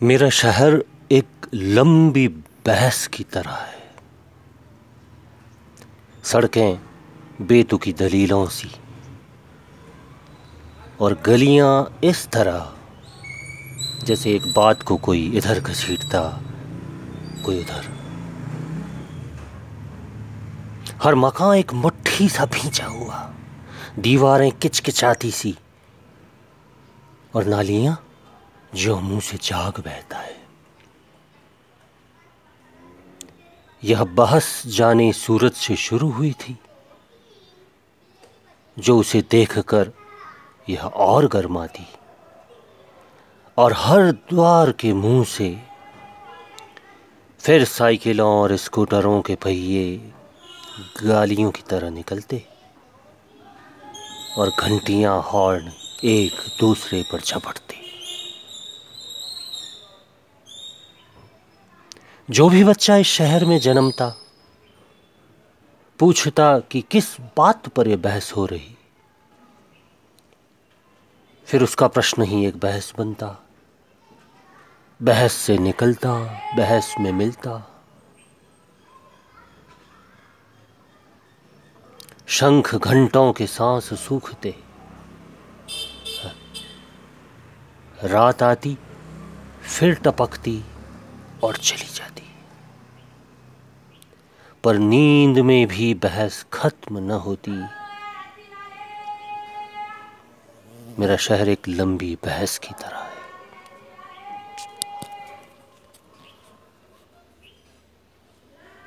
मेरा शहर एक लंबी बहस की तरह है। सड़कें बेतुकी दलीलों सी और गलियाँ इस तरह, जैसे एक बात को कोई इधर घसीटता, कोई उधर। हर मकान एक मुट्ठी सा भींचा हुआ, दीवारें किचकिचाती सी और नालियाँ जो मुँह से जाग बहता है। यह बहस जाने सूरत से शुरू हुई थी, जो उसे देखकर यह और गर्माती और हर द्वार के मुँह से फिर साइकिलों और स्कूटरों के पहिए गालियों की तरह निकलते और घंटियाँ हॉर्न एक दूसरे पर झपटते। जो भी बच्चा इस शहर में जन्मता, पूछता कि किस बात पर यह बहस हो रही। फिर उसका प्रश्न ही एक बहस बनता। बहस से निकलता, बहस में मिलता। शंख घंटों के सांस सूखते। रात आती, फिर टपकती। और चली जाती। पर नींद में भी बहस खत्म न होती। मेरा शहर एक लंबी बहस की तरह।